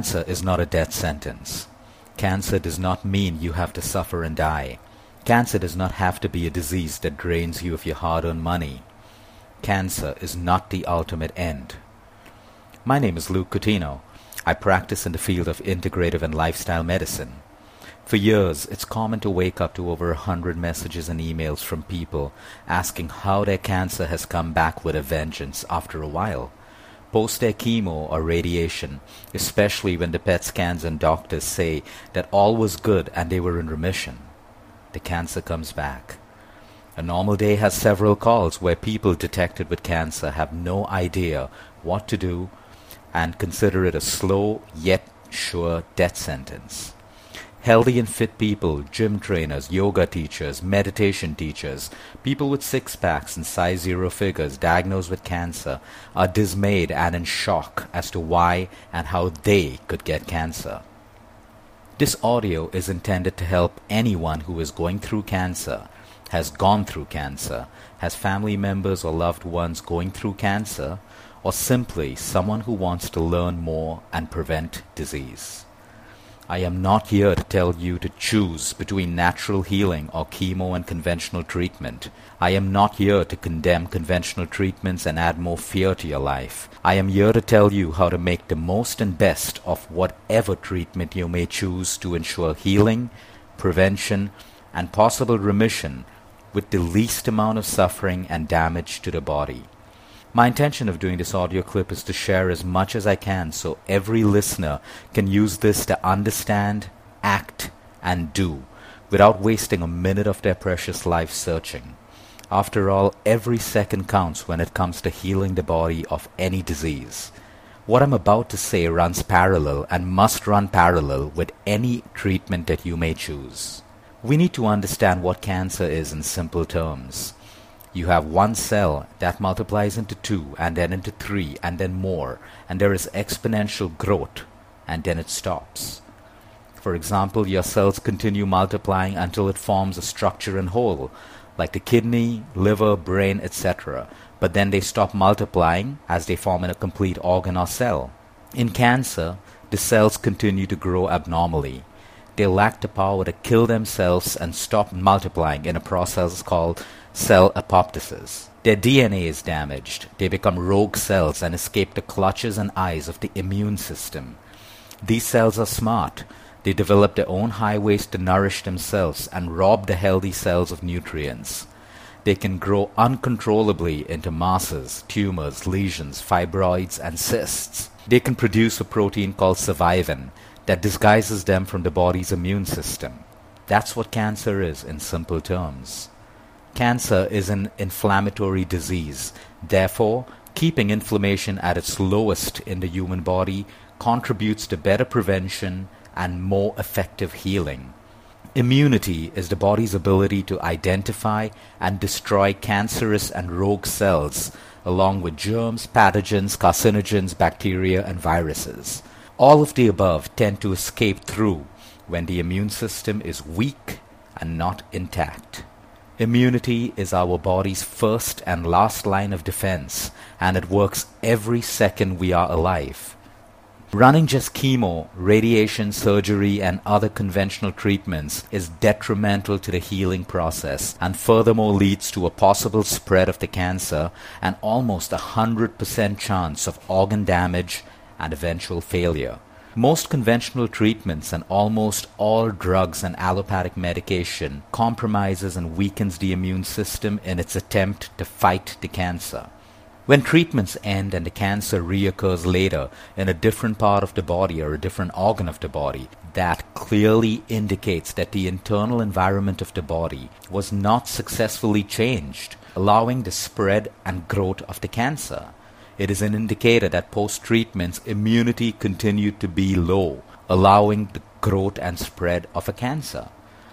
Cancer is not a death sentence. Cancer does not mean you have to suffer and die. Cancer does not have to be a disease that drains you of your hard-earned money. Cancer is not the ultimate end. My name is Luke Coutinho. I practice in the field of integrative and lifestyle medicine. For years, it's common to wake up to over a hundred messages and emails from people asking how their cancer has come back with a vengeance after a while post their chemo or radiation, especially when the PET scans and doctors say that all was good and they were in remission. The cancer comes back. A normal day has several calls where people detected with cancer have no idea what to do and consider it a slow yet sure death sentence. Healthy and fit people, gym trainers, yoga teachers, meditation teachers, people with six packs and size zero figures diagnosed with cancer are dismayed and in shock as to why and how they could get cancer. This audio is intended to help anyone who is going through cancer, has gone through cancer, has family members or loved ones going through cancer, or simply someone who wants to learn more and prevent disease. I am not here to tell you to choose between natural healing or chemo and conventional treatment. I am not here to condemn conventional treatments and add more fear to your life. I am here to tell you how to make the most and best of whatever treatment you may choose to ensure healing, prevention, and possible remission with the least amount of suffering and damage to the body. My intention of doing this audio clip is to share as much as I can so every listener can use this to understand, act, and do without wasting a minute of their precious life searching. After all, every second counts when it comes to healing the body of any disease. What I'm about to say runs parallel and must run parallel with any treatment that you may choose. We need to understand what cancer is in simple terms. You have one cell that multiplies into two and then into three and then more and there is exponential growth and then it stops. For example, your cells continue multiplying until it forms a structure and whole, like the kidney, liver, brain, etc. But then they stop multiplying as they form in a complete organ or cell. In cancer, the cells continue to grow abnormally. They lack the power to kill themselves and stop multiplying in a process called cell apoptosis. Their DNA is damaged. They become rogue cells and escape the clutches and eyes of the immune system. These cells are smart. They develop their own highways to nourish themselves and rob the healthy cells of nutrients. They can grow uncontrollably into masses, tumors, lesions, fibroids, and cysts. They can produce a protein called survivin that disguises them from the body's immune system. That's what cancer is in simple terms. Cancer is an inflammatory disease. Therefore, keeping inflammation at its lowest in the human body contributes to better prevention and more effective healing. Immunity is the body's ability to identify and destroy cancerous and rogue cells, along with germs, pathogens, carcinogens, bacteria, and viruses. All of the above tend to escape through when the immune system is weak and not intact. Immunity is our body's first and last line of defense, and it works every second we are alive. Running just chemo, radiation, surgery, and other conventional treatments is detrimental to the healing process and furthermore leads to a possible spread of the cancer and almost a 100% chance of organ damage and eventual failure. Most conventional treatments and almost all drugs and allopathic medication compromises and weakens the immune system in its attempt to fight the cancer. When treatments end and the cancer reoccurs later in a different part of the body or a different organ of the body, that clearly indicates that the internal environment of the body was not successfully changed, allowing the spread and growth of the cancer. It is an indicator that post treatments immunity continued to be low, allowing the growth and spread of a cancer.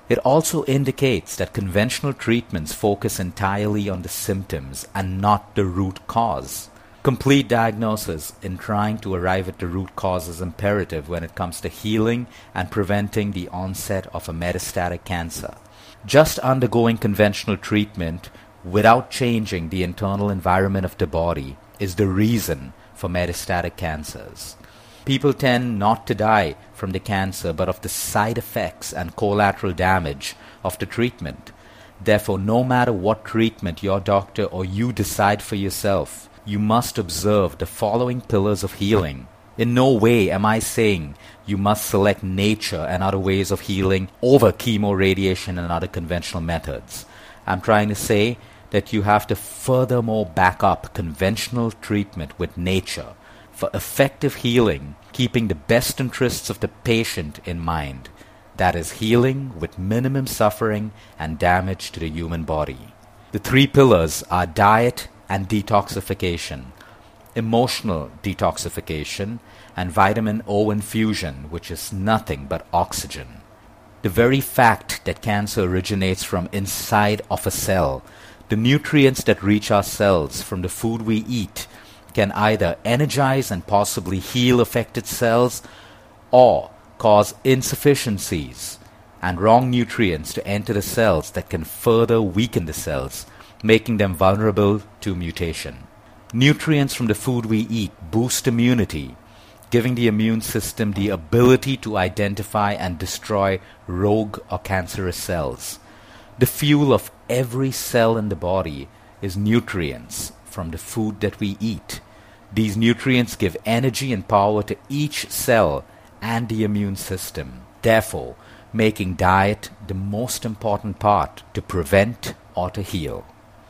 It also indicates that conventional treatments focus entirely on the symptoms and not the root cause. Complete diagnosis in trying to arrive at the root cause is imperative when it comes to healing and preventing the onset of a metastatic cancer. Just undergoing conventional treatment without changing the internal environment of the body is the reason for metastatic cancers. People tend not to die from the cancer but of the side effects and collateral damage of the treatment. Therefore, no matter what treatment your doctor or you decide for yourself, you must observe the following pillars of healing. In no way am I saying you must select nature and other ways of healing over chemo, radiation, and other conventional methods. I'm trying to say that you have to furthermore back up conventional treatment with nature for effective healing, keeping the best interests of the patient in mind. That is healing with minimum suffering and damage to the human body. The three pillars are diet and detoxification, emotional detoxification, and vitamin O infusion, which is nothing but oxygen. The very fact that cancer originates from inside of a cell, the nutrients that reach our cells from the food we eat can either energize and possibly heal affected cells or cause insufficiencies and wrong nutrients to enter the cells that can further weaken the cells, making them vulnerable to mutation. Nutrients from the food we eat boost immunity, giving the immune system the ability to identify and destroy rogue or cancerous cells. The fuel of every cell in the body is nutrients from the food that we eat. These nutrients give energy and power to each cell and the immune system, therefore, making diet the most important part to prevent or to heal.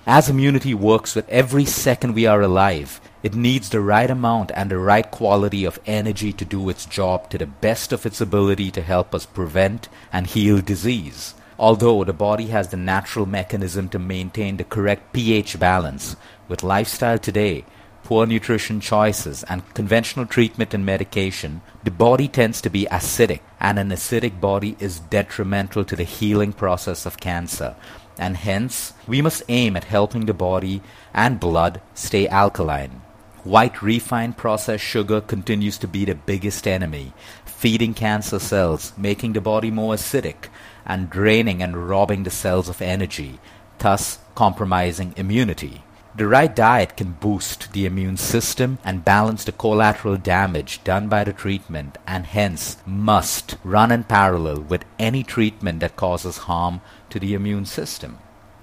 As immunity works with every second we are alive, it needs the right amount and the right quality of energy to do its job to the best of its ability to help us prevent and heal disease. Although the body has the natural mechanism to maintain the correct pH balance, with lifestyle today, poor nutrition choices, and conventional treatment and medication, the body tends to be acidic, and an acidic body is detrimental to the healing process of cancer. And hence, we must aim at helping the body and blood stay alkaline. White refined processed sugar continues to be the biggest enemy, feeding cancer cells, making the body more acidic, and draining and robbing the cells of energy, thus compromising immunity. The right diet can boost the immune system and balance the collateral damage done by the treatment and hence must run in parallel with any treatment that causes harm to the immune system.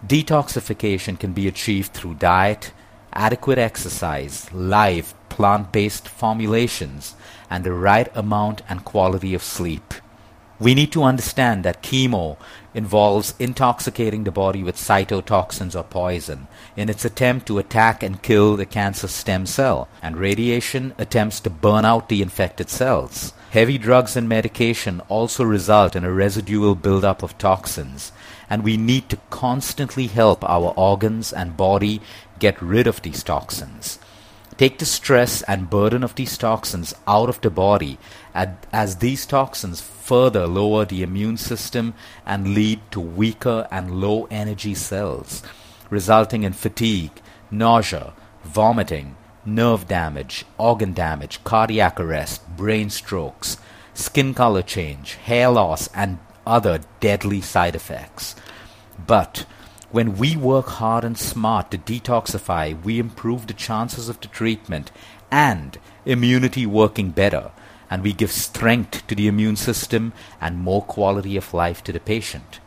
Detoxification can be achieved through diet, adequate exercise, live plant-based formulations, and the right amount and quality of sleep. We need to understand that chemo involves intoxicating the body with cytotoxins or poison in its attempt to attack and kill the cancer stem cell, and radiation attempts to burn out the infected cells. Heavy drugs and medication also result in a residual buildup of toxins, and we need to constantly help our organs and body get rid of these toxins. Take the stress and burden of these toxins out of the body as these toxins further lower the immune system and lead to weaker and low energy cells, resulting in fatigue, nausea, vomiting, nerve damage, organ damage, cardiac arrest, brain strokes, skin color change, hair loss, and other deadly side effects. But when we work hard and smart to detoxify, we improve the chances of the treatment and immunity working better, and we give strength to the immune system and more quality of life to the patient.